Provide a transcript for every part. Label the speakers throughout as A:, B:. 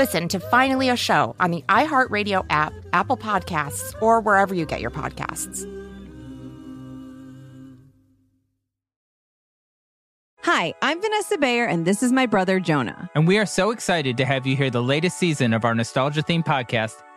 A: Listen to Finally a Show on the iHeartRadio app, Apple Podcasts, or wherever you get your podcasts.
B: Hi, I'm Vanessa Bayer, and this is my brother Jonah.
C: And we are so excited to have you hear the latest season of our nostalgia themed podcast,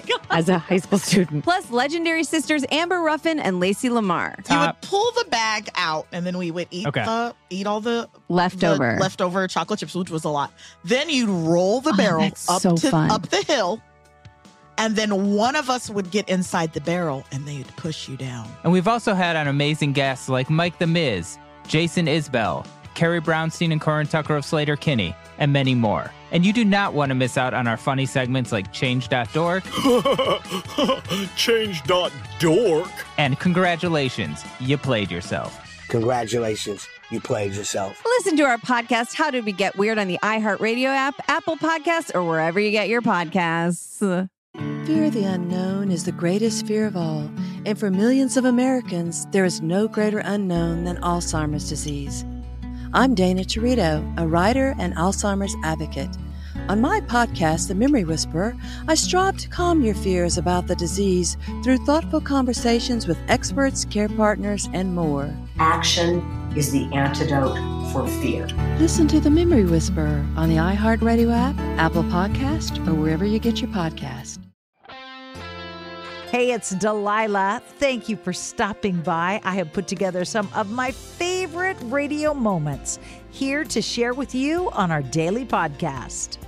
D: as a high school student.
B: Plus, legendary sisters Amber Ruffin and Lacey Lamar.
E: You would pull the bag out, and then we would eat
C: Okay.
E: the eat all the
B: Leftover.
E: the leftover chocolate chips, which was a lot. Then you'd roll the
B: Oh,
E: barrel
B: that's
E: up
B: so
E: to
B: fun.
E: up the hill, and then one of us would get inside the barrel, and they'd push you down.
C: And we've also had on amazing guests like Mike the Miz, Jason Isbell, Carrie Brownstein and Corin Tucker of Sleater-Kinney, and many more. And you do not want to miss out on our funny segments like Change.dork
F: Change.dork.
C: and Congratulations, you played yourself.
G: Congratulations, you played yourself.
B: Listen to our podcast, How Did We Get Weird, on the iHeartRadio app, Apple Podcasts, or wherever you get your podcasts.
H: Fear of the unknown is the greatest fear of all, and for millions of Americans, there is no greater unknown than Alzheimer's disease. I'm Dana Territo, a writer and Alzheimer's advocate. On my podcast, The Memory Whisperer, I strive to calm your fears about the disease through thoughtful conversations with experts, care partners, and more.
I: Action is the antidote for fear.
H: Listen to The Memory Whisperer on the iHeartRadio app, Apple Podcast, or wherever you get your podcast.
J: Hey, it's Delilah. Thank you for stopping by. I have put together some of my favorite radio moments here to share with you on our daily podcast.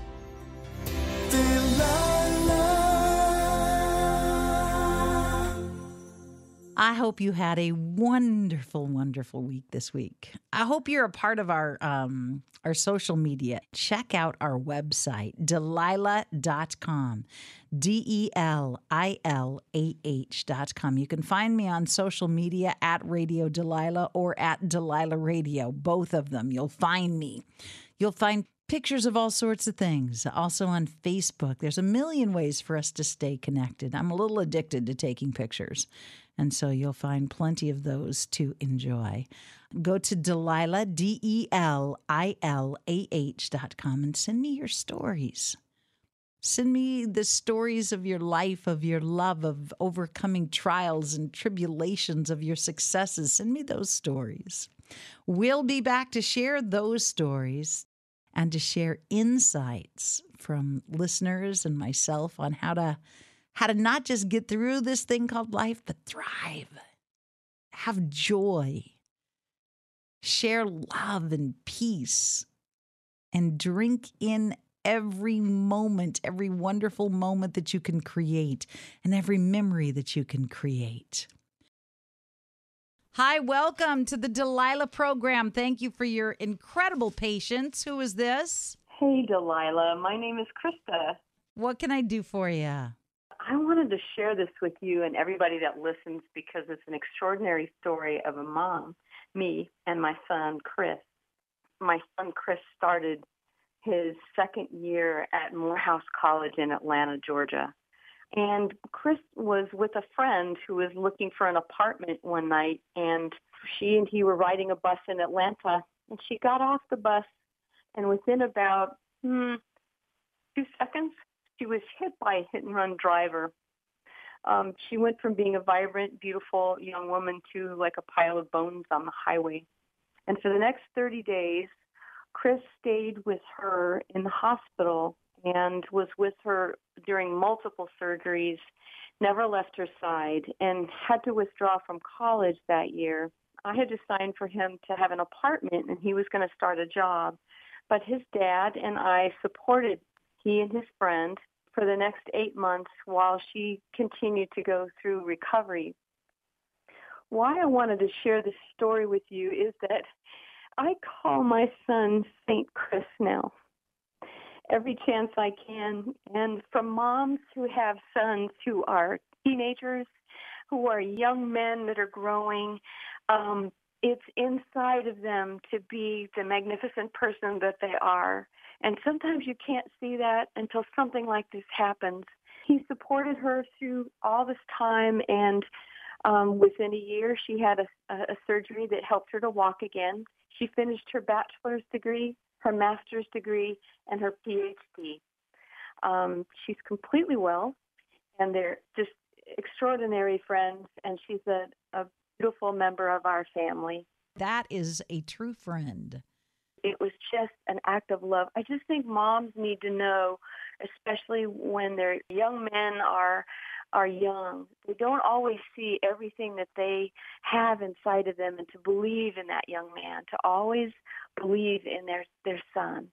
J: I hope you had a wonderful, wonderful week this week. I hope you're a part of our um, our social media. Check out our website, delilah.com. D E L I L A H dot com. You can find me on social media at Radio Delilah or at Delilah Radio, both of them. You'll find me. You'll find pictures of all sorts of things. Also on Facebook. There's a million ways for us to stay connected. I'm a little addicted to taking pictures. And so you'll find plenty of those to enjoy. Go to Delilah, D E L I L A H dot com, and send me your stories. Send me the stories of your life, of your love, of overcoming trials and tribulations, of your successes. Send me those stories. We'll be back to share those stories and to share insights from listeners and myself on how to how to not just get through this thing called life, but thrive, have joy, share love and peace, and drink in every moment, every wonderful moment that you can create, and every memory that you can create. Hi, welcome to the Delilah program. Thank you for your incredible patience. Who is this?
K: Hey, Delilah. My name is Krista.
J: What can I do for you?
K: I wanted to share this with you and everybody that listens because it's an extraordinary story of a mom, me, and my son, Chris. My son, Chris, started his second year at Morehouse College in Atlanta, Georgia. And Chris was with a friend who was looking for an apartment one night, and she and he were riding a bus in Atlanta, and she got off the bus, and within about hmm, two seconds, she was hit by a hit and run driver. Um, she went from being a vibrant, beautiful young woman to like a pile of bones on the highway. And for the next 30 days, Chris stayed with her in the hospital and was with her during multiple surgeries, never left her side, and had to withdraw from college that year. I had to sign for him to have an apartment, and he was going to start a job. But his dad and I supported he and his friend for the next eight months while she continued to go through recovery. Why I wanted to share this story with you is that I call my son Saint Chris now. Every chance I can. And from moms who have sons who are teenagers, who are young men that are growing, um, it's inside of them to be the magnificent person that they are. And sometimes you can't see that until something like this happens. He supported her through all this time, and um, within a year, she had a, a surgery that helped her to walk again. She finished her bachelor's degree, her master's degree, and her PhD. Um, she's completely well, and they're just extraordinary friends, and she's a, a beautiful member of our family.
J: That is a true friend.
K: It was just an act of love. I just think moms need to know, especially when their young men are are young. They don't always see everything that they have inside of them and to believe in that young man, to always believe in their their son.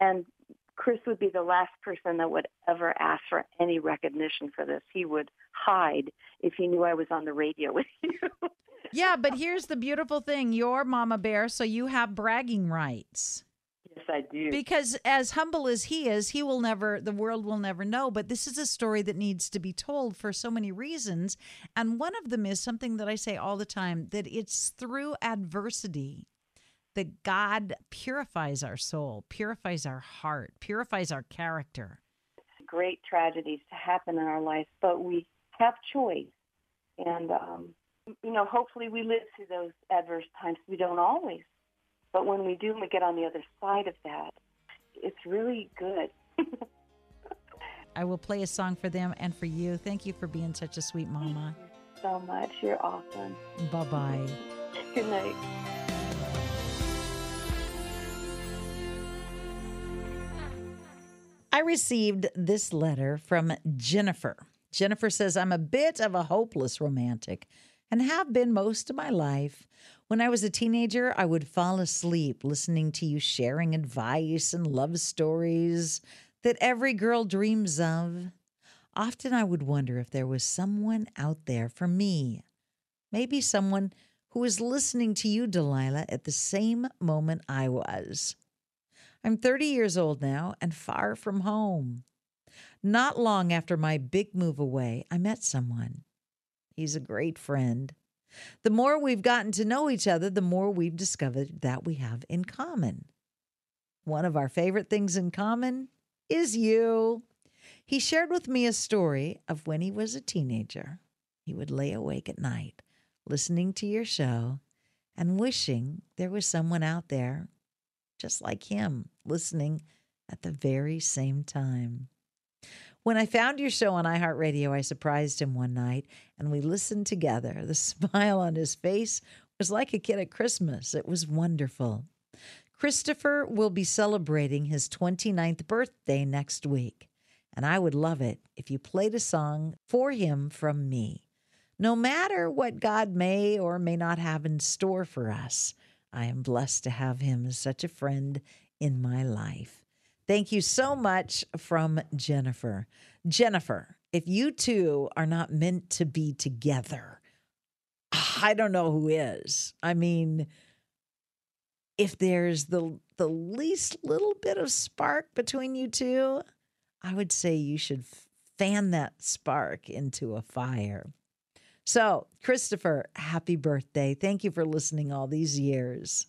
K: And Chris would be the last person that would ever ask for any recognition for this. He would hide if he knew I was on the radio with you.
J: yeah, but here's the beautiful thing. You're Mama Bear, so you have bragging rights.
K: Yes, I do.
J: Because as humble as he is, he will never, the world will never know. But this is a story that needs to be told for so many reasons. And one of them is something that I say all the time that it's through adversity that God purifies our soul, purifies our heart, purifies our character.
K: Great tragedies to happen in our life, but we have choice. And, um, you know, hopefully we live through those adverse times. We don't always. But when we do and we get on the other side of that, it's really good.
J: I will play a song for them and for you. Thank you for being such a sweet mama.
K: so much. You're awesome.
J: Bye bye.
K: Good night.
J: I received this letter from Jennifer. Jennifer says, I'm a bit of a hopeless romantic and have been most of my life. When I was a teenager, I would fall asleep listening to you sharing advice and love stories that every girl dreams of. Often I would wonder if there was someone out there for me. Maybe someone who was listening to you, Delilah, at the same moment I was. I'm 30 years old now and far from home. Not long after my big move away, I met someone. He's a great friend. The more we've gotten to know each other, the more we've discovered that we have in common. One of our favorite things in common is you. He shared with me a story of when he was a teenager. He would lay awake at night listening to your show and wishing there was someone out there just like him, listening at the very same time. When I found your show on iHeartRadio, I surprised him one night and we listened together. The smile on his face was like a kid at Christmas. It was wonderful. Christopher will be celebrating his 29th birthday next week, and I would love it if you played a song for him from me. No matter what God may or may not have in store for us, I am blessed to have him as such a friend in my life. Thank you so much from Jennifer. Jennifer, if you two are not meant to be together, ah, I don't know who is. I mean, if there's the the least little bit of spark between you two, I would say you should fan that spark into a fire. So, Christopher, happy birthday. Thank you for listening all these years.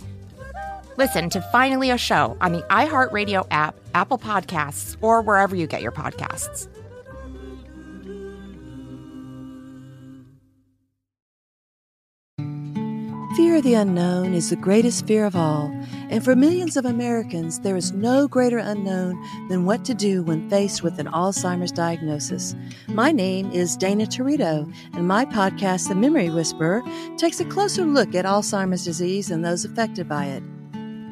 A: Listen to Finally a Show on the iHeartRadio app, Apple Podcasts, or wherever you get your podcasts.
H: Fear of the unknown is the greatest fear of all, and for millions of Americans, there is no greater unknown than what to do when faced with an Alzheimer's diagnosis. My name is Dana Territo, and my podcast, The Memory Whisperer, takes a closer look at Alzheimer's disease and those affected by it.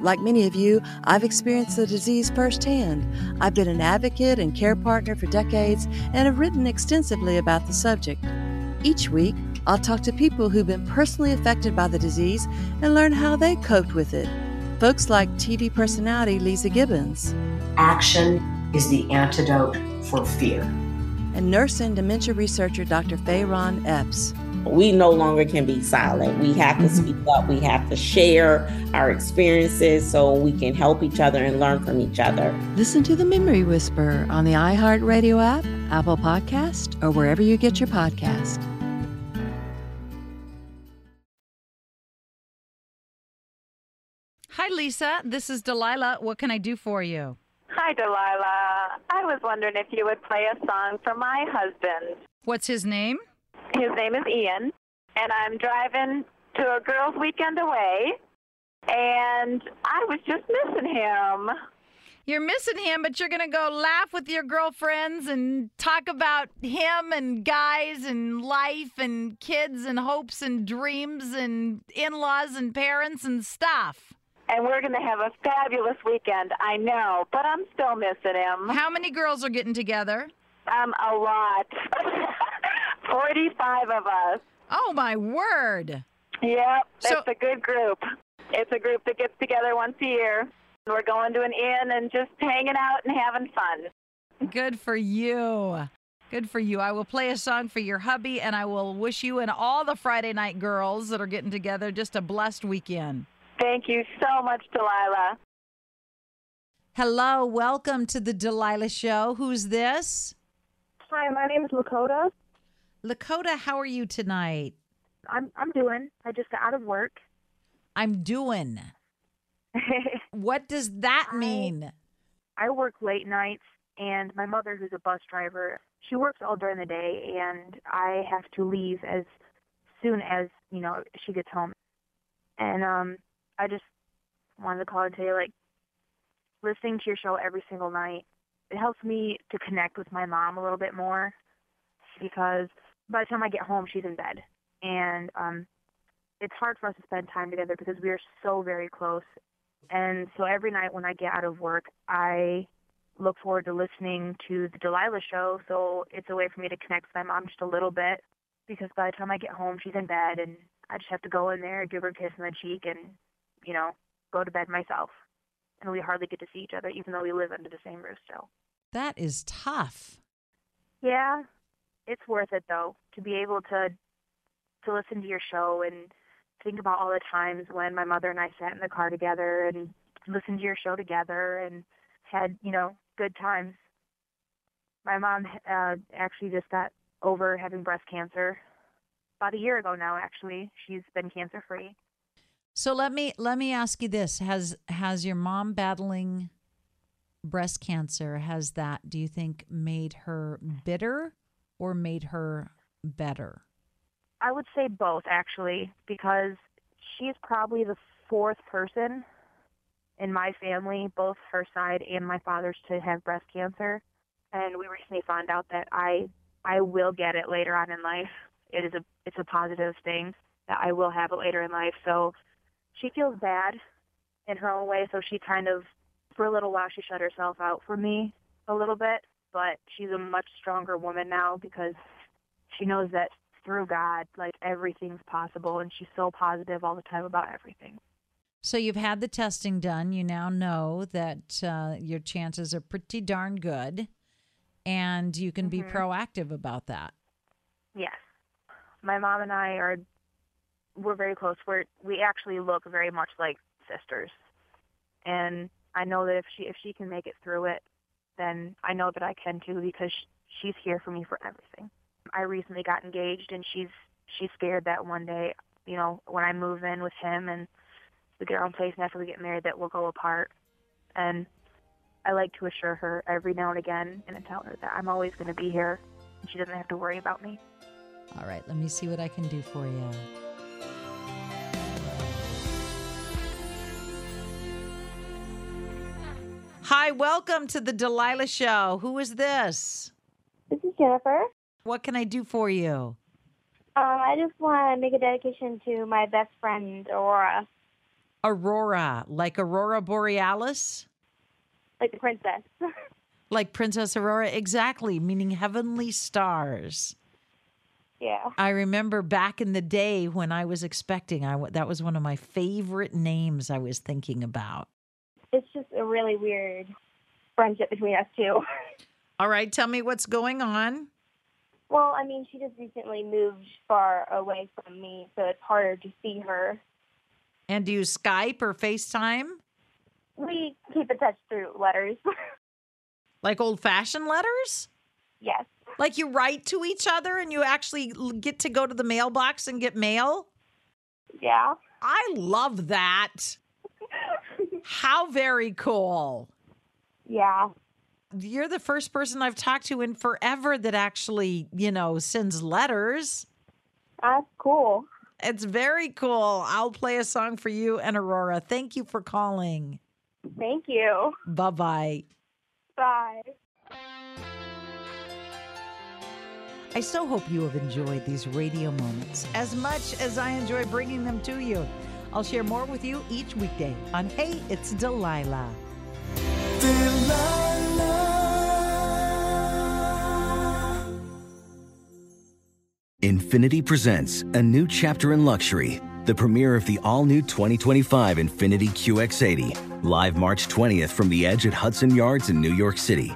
H: Like many of you, I've experienced the disease firsthand. I've been an advocate and care partner for decades and have written extensively about the subject. Each week, I'll talk to people who've been personally affected by the disease and learn how they coped with it. Folks like TV personality Leeza Gibbons
I: Action is the antidote for fear.
H: and nurse and dementia researcher Dr. Fayron Epps.
L: We no longer can be silent. We have to mm-hmm. speak up. We have to share our experiences so we can help each other and learn from each other.
H: Listen to The Memory Whisper on the iHeartRadio app, Apple Podcast, or wherever you get your podcast.
J: Hi, Lisa. This is Delilah. What can I do for you?
M: Hi, Delilah. I was wondering if you would play a song for my husband.
J: What's his name?
M: His name is Ian, and I'm driving to a girls' weekend away, and I was just missing him.
J: You're missing him, but you're going to go laugh with your girlfriends and talk about him and guys and life and kids and hopes and dreams and in laws and parents and stuff.
M: And we're going to have a fabulous weekend, I know, but I'm still missing him.
J: How many girls are getting together?
M: Um, a lot. 45 of us.
J: Oh, my word.
M: Yep,
J: So-
M: it's a good group. It's a group that gets together once a year. We're going to an inn and just hanging out and having fun.
J: Good for you. Good for you. I will play a song for your hubby, and I will wish you and all the Friday night girls that are getting together just a blessed weekend.
M: Thank you so much, Delilah.
J: Hello, welcome to the Delilah Show. Who's this?
N: Hi, my name is Lakota.
J: Lakota, how are you tonight?
N: I'm I'm doing. I just got out of work.
J: I'm doing. what does that mean?
N: I work late nights, and my mother, who's a bus driver, she works all during the day, and I have to leave as soon as you know she gets home. And um, I just wanted to call and tell you, like, listening to your show every single night, it helps me to connect with my mom a little bit more because by the time I get home, she's in bed, and um, it's hard for us to spend time together because we are so very close. And so every night when I get out of work, I look forward to listening to the Delilah show. So it's a way for me to connect with my mom just a little bit because by the time I get home, she's in bed and I just have to go in there, give her a kiss on the cheek, and, you know, go to bed myself. And we hardly get to see each other, even though we live under the same roof still.
J: That is tough.
N: Yeah, it's worth it though to be able to to listen to your show and think about all the times when my mother and I sat in the car together and listened to your show together and had, you know, good times. My mom uh, actually just got over having breast cancer about a year ago now. Actually, she's been cancer free.
J: So let me let me ask you this: Has has your mom battling breast cancer? Has that do you think made her bitter or made her better?
N: I would say both actually, because she's probably the fourth person in my family, both her side and my father's, to have breast cancer. And we recently found out that I I will get it later on in life. It is a it's a positive thing that I will have it later in life. So she feels bad in her own way. So she kind of for a little while she shut herself out for me a little bit. But she's a much stronger woman now because she knows that through God, like everything's possible, and she's so positive all the time about everything.
J: So you've had the testing done. You now know that uh, your chances are pretty darn good, and you can be
N: Mhm.
J: proactive about that.
N: Yes. My mom and I are we're very close. We're we actually look very much like sisters. And I know that if she if she can make it through it, then I know that I can too because sh- she's here for me for everything. I recently got engaged and she's she's scared that one day, you know, when I move in with him and we get our own place and after we get married that we'll go apart. And I like to assure her every now and again and tell her that I'm always going to be here and she doesn't have to worry about me.
J: All right, let me see what I can do for you. Hi, welcome to the Delilah Show. Who is this?
O: This is Jennifer.
J: What can I do for you?
O: Um, I just want to make a dedication to my best friend, Aurora,
J: Aurora, like Aurora Borealis?
O: like the princess.
J: Like Princess Aurora? Exactly, meaning heavenly stars.
O: yeah.
J: I remember back in the day when I was expecting, I w- that was one of my favorite names I was thinking about.
O: It's just a really weird friendship between us two.
J: All right, tell me what's going on.
O: well, I mean, she just recently moved far away from me, so it's harder to see her.
J: And do you Skype or FaceTime?
O: We keep in touch through letters.
J: Like old fashioned letters?
O: yes.
J: Like you write to each other and you actually get to go to the mailbox and get mail?
O: Yeah.
J: I love that. How very cool.
O: Yeah.
J: You're the first person I've talked to in forever that actually, you know, sends letters.
O: That's cool.
J: It's very cool. I'll play a song for you and Aurora. Thank you for calling.
O: Thank you.
J: Bye bye.
O: Bye.
J: I so hope you have enjoyed these radio moments as much as I enjoy bringing them to you. I'll share more with you each weekday on Hey, It's Delilah.
P: Infiniti presents a new chapter in luxury, the premiere of the all new 2025 Infiniti QX80, live March 20th from the edge at Hudson Yards in New York City,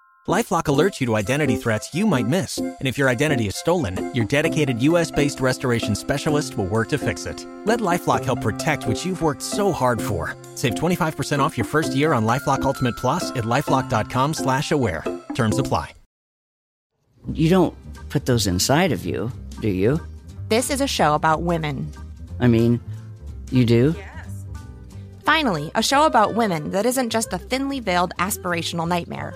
Q: Lifelock alerts you to identity threats you might miss. And if your identity is stolen, your dedicated US based restoration specialist will work to fix it. Let Lifelock help protect what you've worked so hard for. Save 25% off your first year on Lifelock Ultimate Plus at lifelock.com slash aware. Terms apply.
R: You don't put those inside of you, do you?
A: This is a show about women.
R: I mean, you do? Yes.
A: Finally, a show about women that isn't just a thinly veiled aspirational nightmare.